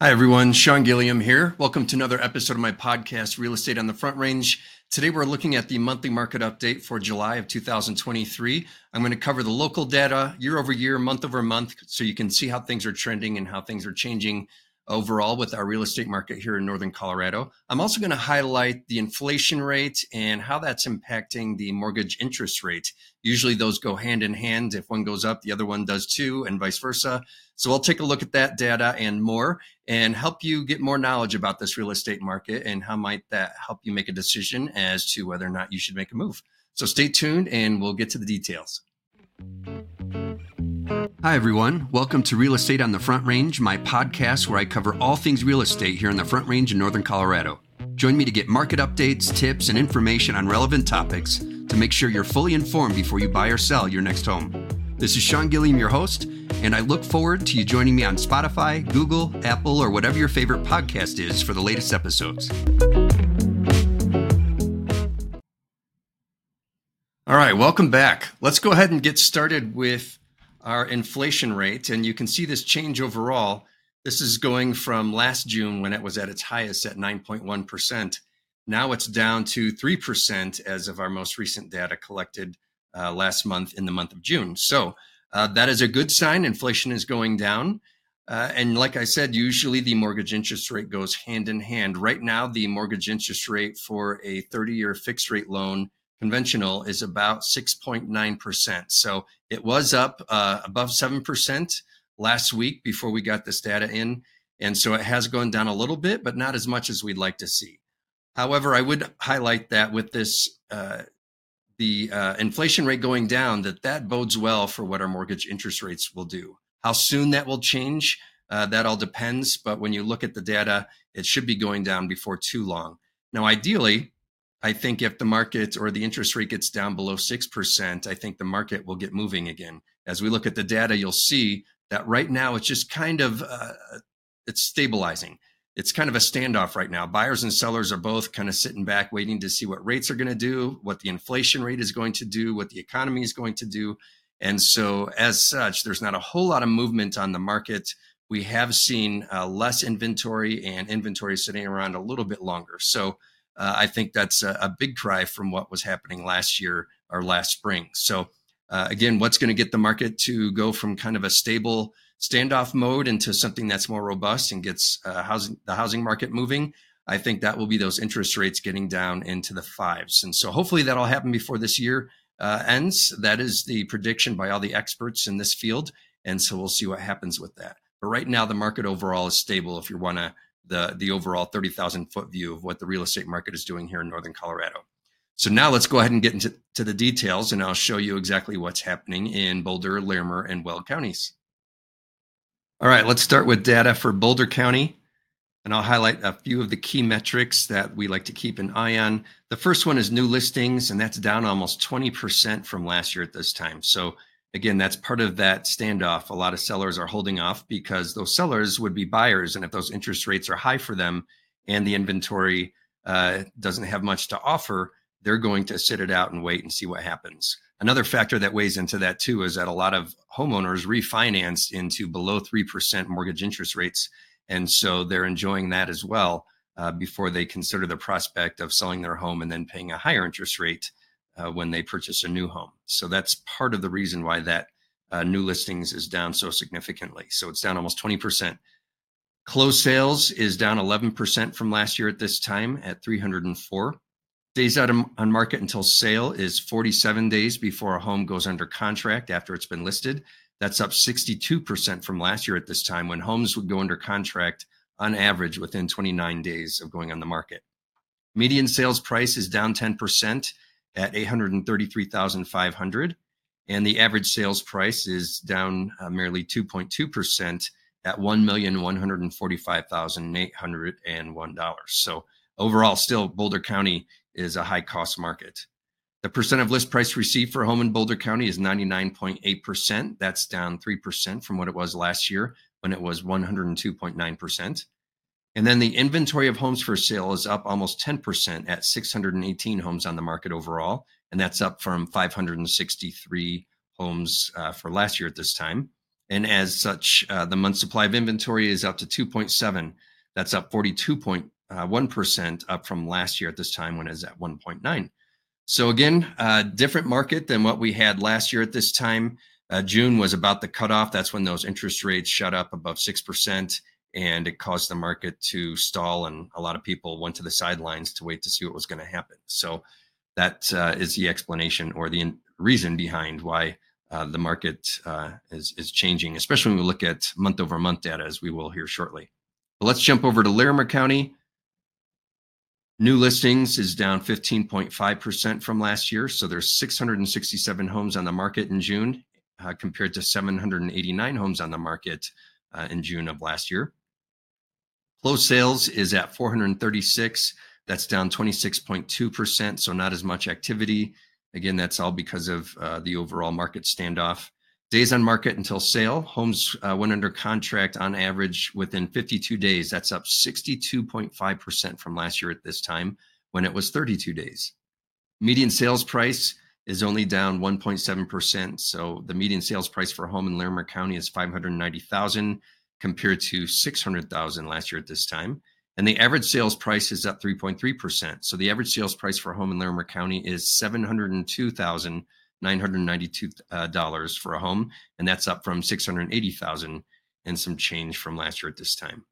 Hi, everyone. Sean Gilliam here. Welcome to another episode of my podcast, Real Estate on the Front Range. Today, we're looking at the monthly market update for July of 2023. I'm going to cover the local data year over year, month over month, so you can see how things are trending and how things are changing overall with our real estate market here in Northern Colorado. I'm also going to highlight the inflation rate and how that's impacting the mortgage interest rate. Usually those go hand in hand. If one goes up, the other one does too, and vice versa. So I'll take a look at that data and more and help you get more knowledge about this real estate market and how might that help you make a decision as to whether or not you should make a move. So stay tuned and we'll get to the details. Hi, everyone. Welcome to Real Estate on the Front Range, my podcast where I cover all things real estate here in the Front Range in Northern Colorado. Join me to get market updates, tips, and information on relevant topics to make sure you're fully informed before you buy or sell your next home. This is Sean Gilliam, your host, and I look forward to you joining me on Spotify, Google, Apple, or whatever your favorite podcast is for the latest episodes. All right, welcome back. Let's go ahead and get started with our inflation rate. And you can see this change overall. This is going from last June when it was at its highest at 9.1%. Now it's down to 3% as of our most recent data collected uh, last month in the month of June. So uh, that is a good sign. Inflation is going down. Uh, and like I said, usually the mortgage interest rate goes hand in hand. Right now, the mortgage interest rate for a 30 year fixed rate loan conventional is about 6.9%. So it was up uh, above 7% last week before we got this data in. And so it has gone down a little bit, but not as much as we'd like to see. However, I would highlight that with this, uh, the uh, inflation rate going down, that that bodes well for what our mortgage interest rates will do. How soon that will change, uh, that all depends. But when you look at the data, it should be going down before too long. Now, ideally, I think if the market or the interest rate gets down below 6%, I think the market will get moving again. As we look at the data, you'll see that right now it's just kind of uh, it's stabilizing. It's kind of a standoff right now. Buyers and sellers are both kind of sitting back waiting to see what rates are going to do, what the inflation rate is going to do, what the economy is going to do. And so as such, there's not a whole lot of movement on the market. We have seen uh, less inventory and inventory sitting around a little bit longer. So uh, I think that's a, a, big cry from what was happening last year or last spring. So, uh, again, what's going to get the market to go from kind of a stable standoff mode into something that's more robust and gets uh, housing the housing market moving? I think that will be those interest rates getting down into the fives, and so hopefully that'll happen before this year uh, ends. That is the prediction by all the experts in this field, and so we'll see what happens with that. But right now, the market overall is stable. If you want to the, the overall 30,000 foot view of what the real estate market is doing here in Northern Colorado. So now let's go ahead and get into to the details and I'll show you exactly what's happening in Boulder, Larimer, and Weld counties. All right, let's start with data for Boulder County. And I'll highlight a few of the key metrics that we like to keep an eye on. The first one is new listings, and that's down almost 20% from last year at this time. So again, that's part of that standoff. A lot of sellers are holding off because those sellers would be buyers. And if those interest rates are high for them and the inventory uh, doesn't have much to offer, they're going to sit it out and wait and see what happens. Another factor that weighs into that too is that a lot of homeowners refinance into below 3% mortgage interest rates. And so they're enjoying that as well uh, before they consider the prospect of selling their home and then paying a higher interest rate uh, when they purchase a new home. So that's part of the reason why that uh, new listings is down so significantly. So it's down almost 20%. Closed sales is down 11% from last year at this time at 304. Days out on market until sale is 47 days before a home goes under contract after it's been listed. That's up 62% from last year at this time when homes would go under contract on average within 29 days of going on the market. Median sales price is down 10% at 833,500 and the average sales price is down uh, merely 2.2% at $1,145,801. So overall still Boulder County is a high cost market. The percent of list price received for a home in Boulder County is 99.8%. That's down 3% from what it was last year when it was 102.9%. And then the inventory of homes for sale is up almost 10% at 618 homes on the market overall. And that's up from 563 homes uh, for last year at this time. And as such, uh, the month supply of inventory is up to 2.7. That's up 42.1% uh, up from last year at this time when it was at 1.9. So again, uh, different market than what we had last year at this time. Uh, June was about the cutoff. That's when those interest rates shot up above 6% and it caused the market to stall. And a lot of people went to the sidelines to wait to see what was going to happen. So that uh, is the explanation or the in- reason behind why uh, the market uh, is, is changing, especially when we look at month over month data, as we will hear shortly. But let's jump over to Larimer County. New listings is down 15.5% from last year. So there's 667 homes on the market in June uh, compared to 789 homes on the market uh, in June of last year. Closed sales is at 436. That's down 26.2%. So not as much activity. Again, that's all because of uh, the overall market standoff. Days on market until sale. Homes uh, went under contract on average within 52 days. That's up 62.5% from last year at this time when it was 32 days. Median sales price is only down 1.7%. So the median sales price for a home in Larimer County is 590,000 compared to 600,000 last year at this time. And the average sales price is up 3.3%. So the average sales price for a home in Larimer County is $702,992 uh, for a home. And that's up from 680,000 and some change from last year at this time.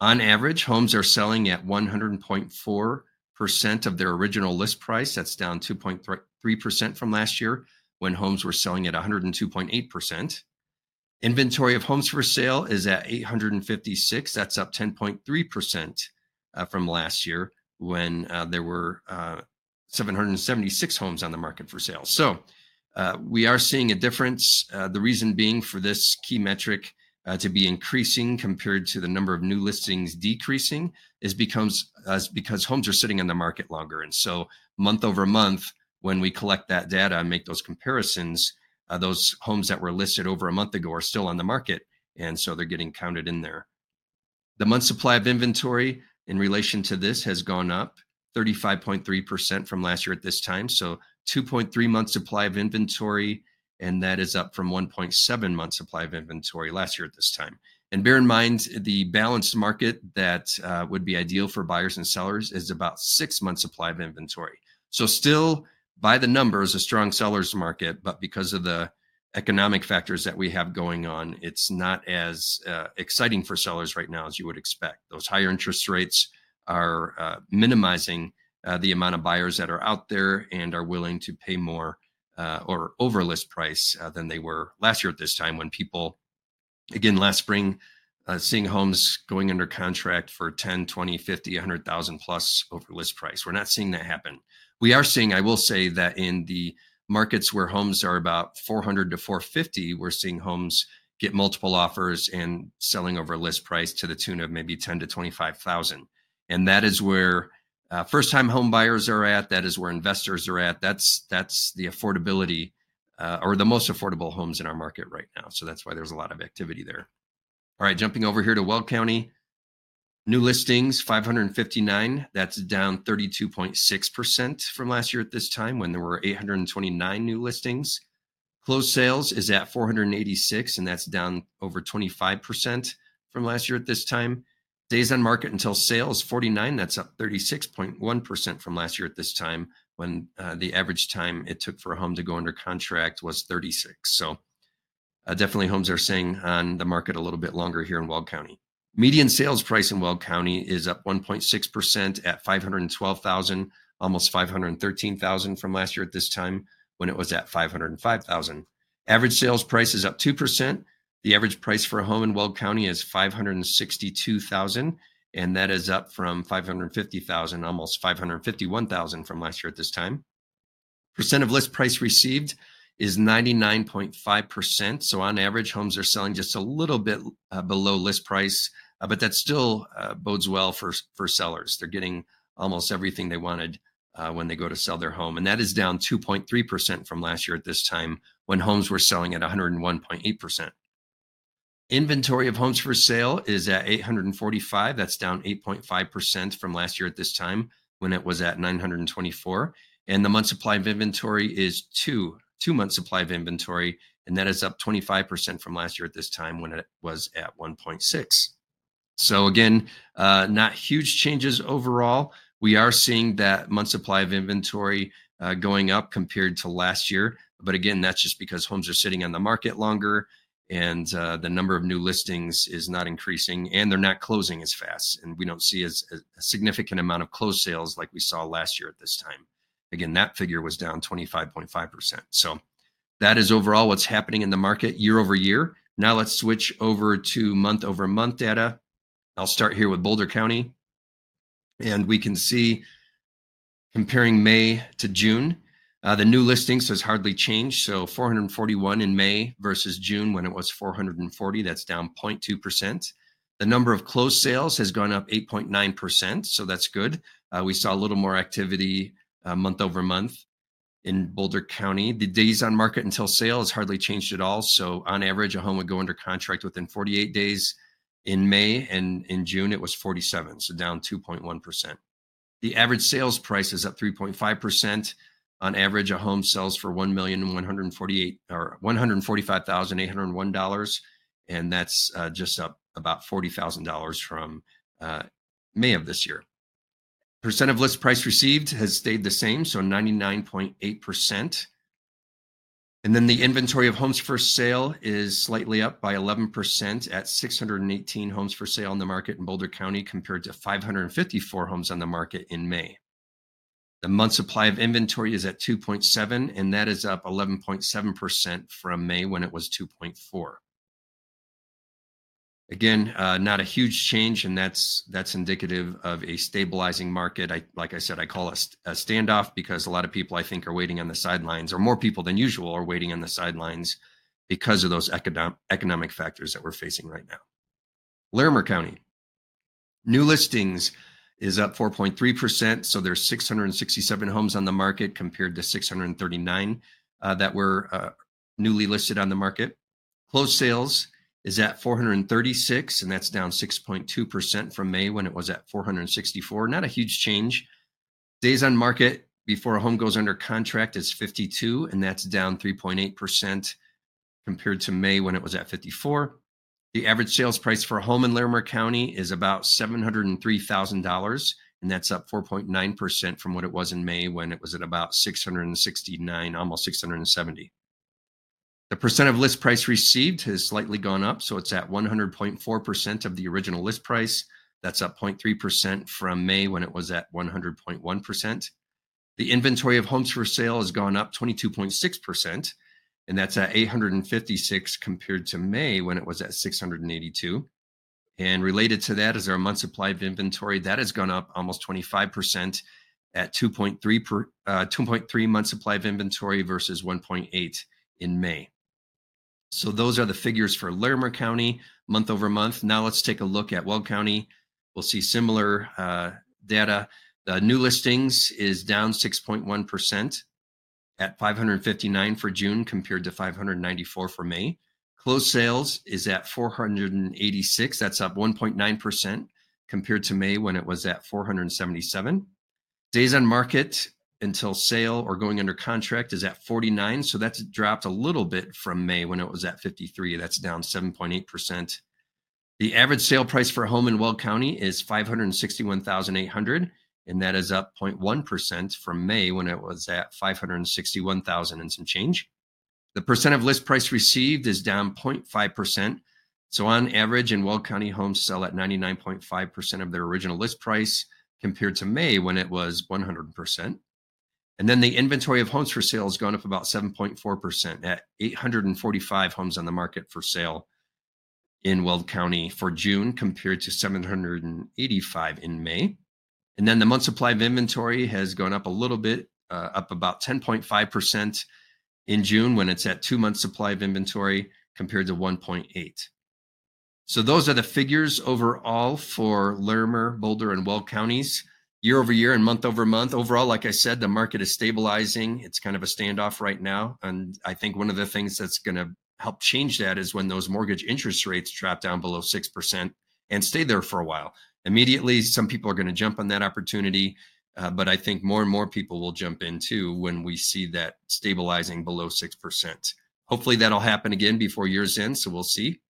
On average, homes are selling at 100.4% of their original list price. That's down 2.3% from last year when homes were selling at 102.8%. Inventory of homes for sale is at 856. That's up 10.3% uh, from last year when uh, there were uh, 776 homes on the market for sale. So uh, we are seeing a difference. Uh, the reason being for this key metric uh, to be increasing compared to the number of new listings decreasing is becomes because homes are sitting on the market longer. And so month over month, when we collect that data and make those comparisons, uh, those homes that were listed over a month ago are still on the market. And so they're getting counted in there. The month supply of inventory in relation to this has gone up 35.3% from last year at this time. So 2.3 months supply of inventory, and that is up from 1.7 months supply of inventory last year at this time. And bear in mind, the balanced market that uh, would be ideal for buyers and sellers is about six months supply of inventory. So still by the numbers a strong sellers market, but because of the economic factors that we have going on, it's not as uh, exciting for sellers right now as you would expect. Those higher interest rates are uh, minimizing uh, the amount of buyers that are out there and are willing to pay more uh, or over list price uh, than they were last year at this time when people, again, last spring, uh, seeing homes going under contract for 10, 20, 50, 100,000 plus over list price. We're not seeing that happen we are seeing, I will say that in the markets where homes are about 400 to 450, we're seeing homes get multiple offers and selling over list price to the tune of maybe 10 to 25,000. And that is where uh, first time home buyers are at. That is where investors are at. That's, that's the affordability uh, or the most affordable homes in our market right now. So that's why there's a lot of activity there. All right, jumping over here to Weld County. New listings 559. That's down 32.6% from last year at this time when there were 829 new listings. Closed sales is at 486, and that's down over 25% from last year at this time. Days on market until sales 49. That's up 36.1% from last year at this time when uh, the average time it took for a home to go under contract was 36. So uh, definitely homes are staying on the market a little bit longer here in Weld County. Median sales price in Weld County is up 1.6% at 512,000, almost 513,000 from last year at this time when it was at 505,000. Average sales price is up 2%. The average price for a home in Weld County is 562,000 and that is up from 550,000, almost 551,000 from last year at this time. Percent of list price received is 99.5%. So on average, homes are selling just a little bit uh, below list price uh, but that still uh, bodes well for for sellers. They're getting almost everything they wanted uh, when they go to sell their home, and that is down 2.3 percent from last year at this time when homes were selling at 101.8 percent. Inventory of homes for sale is at 845. That's down 8.5 percent from last year at this time when it was at 924. And the month supply of inventory is two two month supply of inventory, and that is up 25% from last year at this time when it was at 1.6. So again, uh, not huge changes overall. We are seeing that month supply of inventory uh, going up compared to last year, but again, that's just because homes are sitting on the market longer and uh, the number of new listings is not increasing and they're not closing as fast and we don't see as a significant amount of closed sales like we saw last year at this time again that figure was down 25.5% so that is overall what's happening in the market year over year now let's switch over to month over month data i'll start here with boulder county and we can see comparing may to june uh, the new listings has hardly changed. So 441 in May versus June when it was 440. That's down 0.2%. The number of closed sales has gone up 8.9%. So that's good. Uh, we saw a little more activity uh, month over month in Boulder County. The days on market until sale has hardly changed at all. So on average, a home would go under contract within 48 days. In May and in June, it was 47, so down 2.1%. The average sales price is up 3.5% on average, a home sells for one million one hundred forty-eight or one hundred forty-five thousand eight hundred one dollars, and that's uh, just up about forty thousand dollars from uh, May of this year. Percent of list price received has stayed the same, so ninety-nine point eight percent. And then the inventory of homes for sale is slightly up by 11% at 618 homes for sale in the market in Boulder County compared to 554 homes on the market in May. The month supply of inventory is at 2.7, and that is up 11.7% from May when it was 2.4. Again, uh, not a huge change, and that's that's indicative of a stabilizing market. I, like I said, I call it a standoff because a lot of people I think are waiting on the sidelines, or more people than usual are waiting on the sidelines because of those economic economic factors that we're facing right now. Larimer County, new listings is up 4.3%. So there's 667 homes on the market compared to 639 uh, that were uh, newly listed on the market. Closed sales is at 436, and that's down 6.2% from May when it was at 464. Not a huge change. Days on market before a home goes under contract is 52, and that's down 3.8% compared to May when it was at 54. The average sales price for a home in Larimer County is about $703,000, and that's up 4.9% from what it was in May when it was at about 669, almost 670. The percent of list price received has slightly gone up, so it's at 100.4% of the original list price. That's up 0.3% from May when it was at 100.1%. The inventory of homes for sale has gone up 22.6%, and that's at 856 compared to May when it was at 682. And related to that is our month supply of inventory that has gone up almost 25% at 2.3 per uh, 2.3 month supply of inventory versus 1.8 in May. So those are the figures for Larimer County month over month. Now let's take a look at Weld County. We'll see similar uh, data. The new listings is down 6.1% at 559 for June compared to 594 for May. Closed sales is at 486. That's up 1.9% compared to May when it was at 477. Days on market until sale or going under contract is at 49. So that's dropped a little bit from May when it was at 53. That's down 7.8%. The average sale price for a home in Weld County is 561,800 and that is up 0.1% from May when it was at 561,000 and some change. The percent of list price received is down 0.5%. So on average, in Weld County, homes sell at 99.5% of their original list price compared to May when it was 100%. And then the inventory of homes for sale has gone up about 7.4% at 845 homes on the market for sale in Weld County for June compared to 785 in May. And then the month supply of inventory has gone up a little bit, uh, up about 10.5% in June when it's at two months supply of inventory compared to 1.8. So those are the figures overall for Larimer, Boulder, and Weld counties year over year and month over month. Overall, like I said, the market is stabilizing. It's kind of a standoff right now. And I think one of the things that's going to help change that is when those mortgage interest rates drop down below 6% and stay there for a while immediately some people are going to jump on that opportunity uh, but i think more and more people will jump in too when we see that stabilizing below 6% Hopefully that'll happen again before year's end. So we'll see.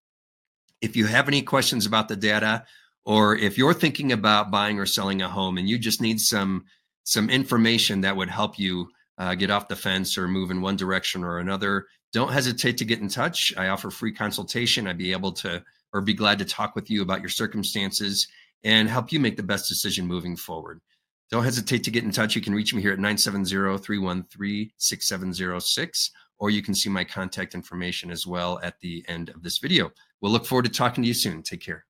If you have any questions about the data, or if you're thinking about buying or selling a home and you just need some some information that would help you uh, get off the fence or move in one direction or another, don't hesitate to get in touch. I offer free consultation. I'd be able to or be glad to talk with you about your circumstances and help you make the best decision moving forward. Don't hesitate to get in touch. You can reach me here at 970 313 6706 or you can see my contact information as well at the end of this video. We'll look forward to talking to you soon. Take care.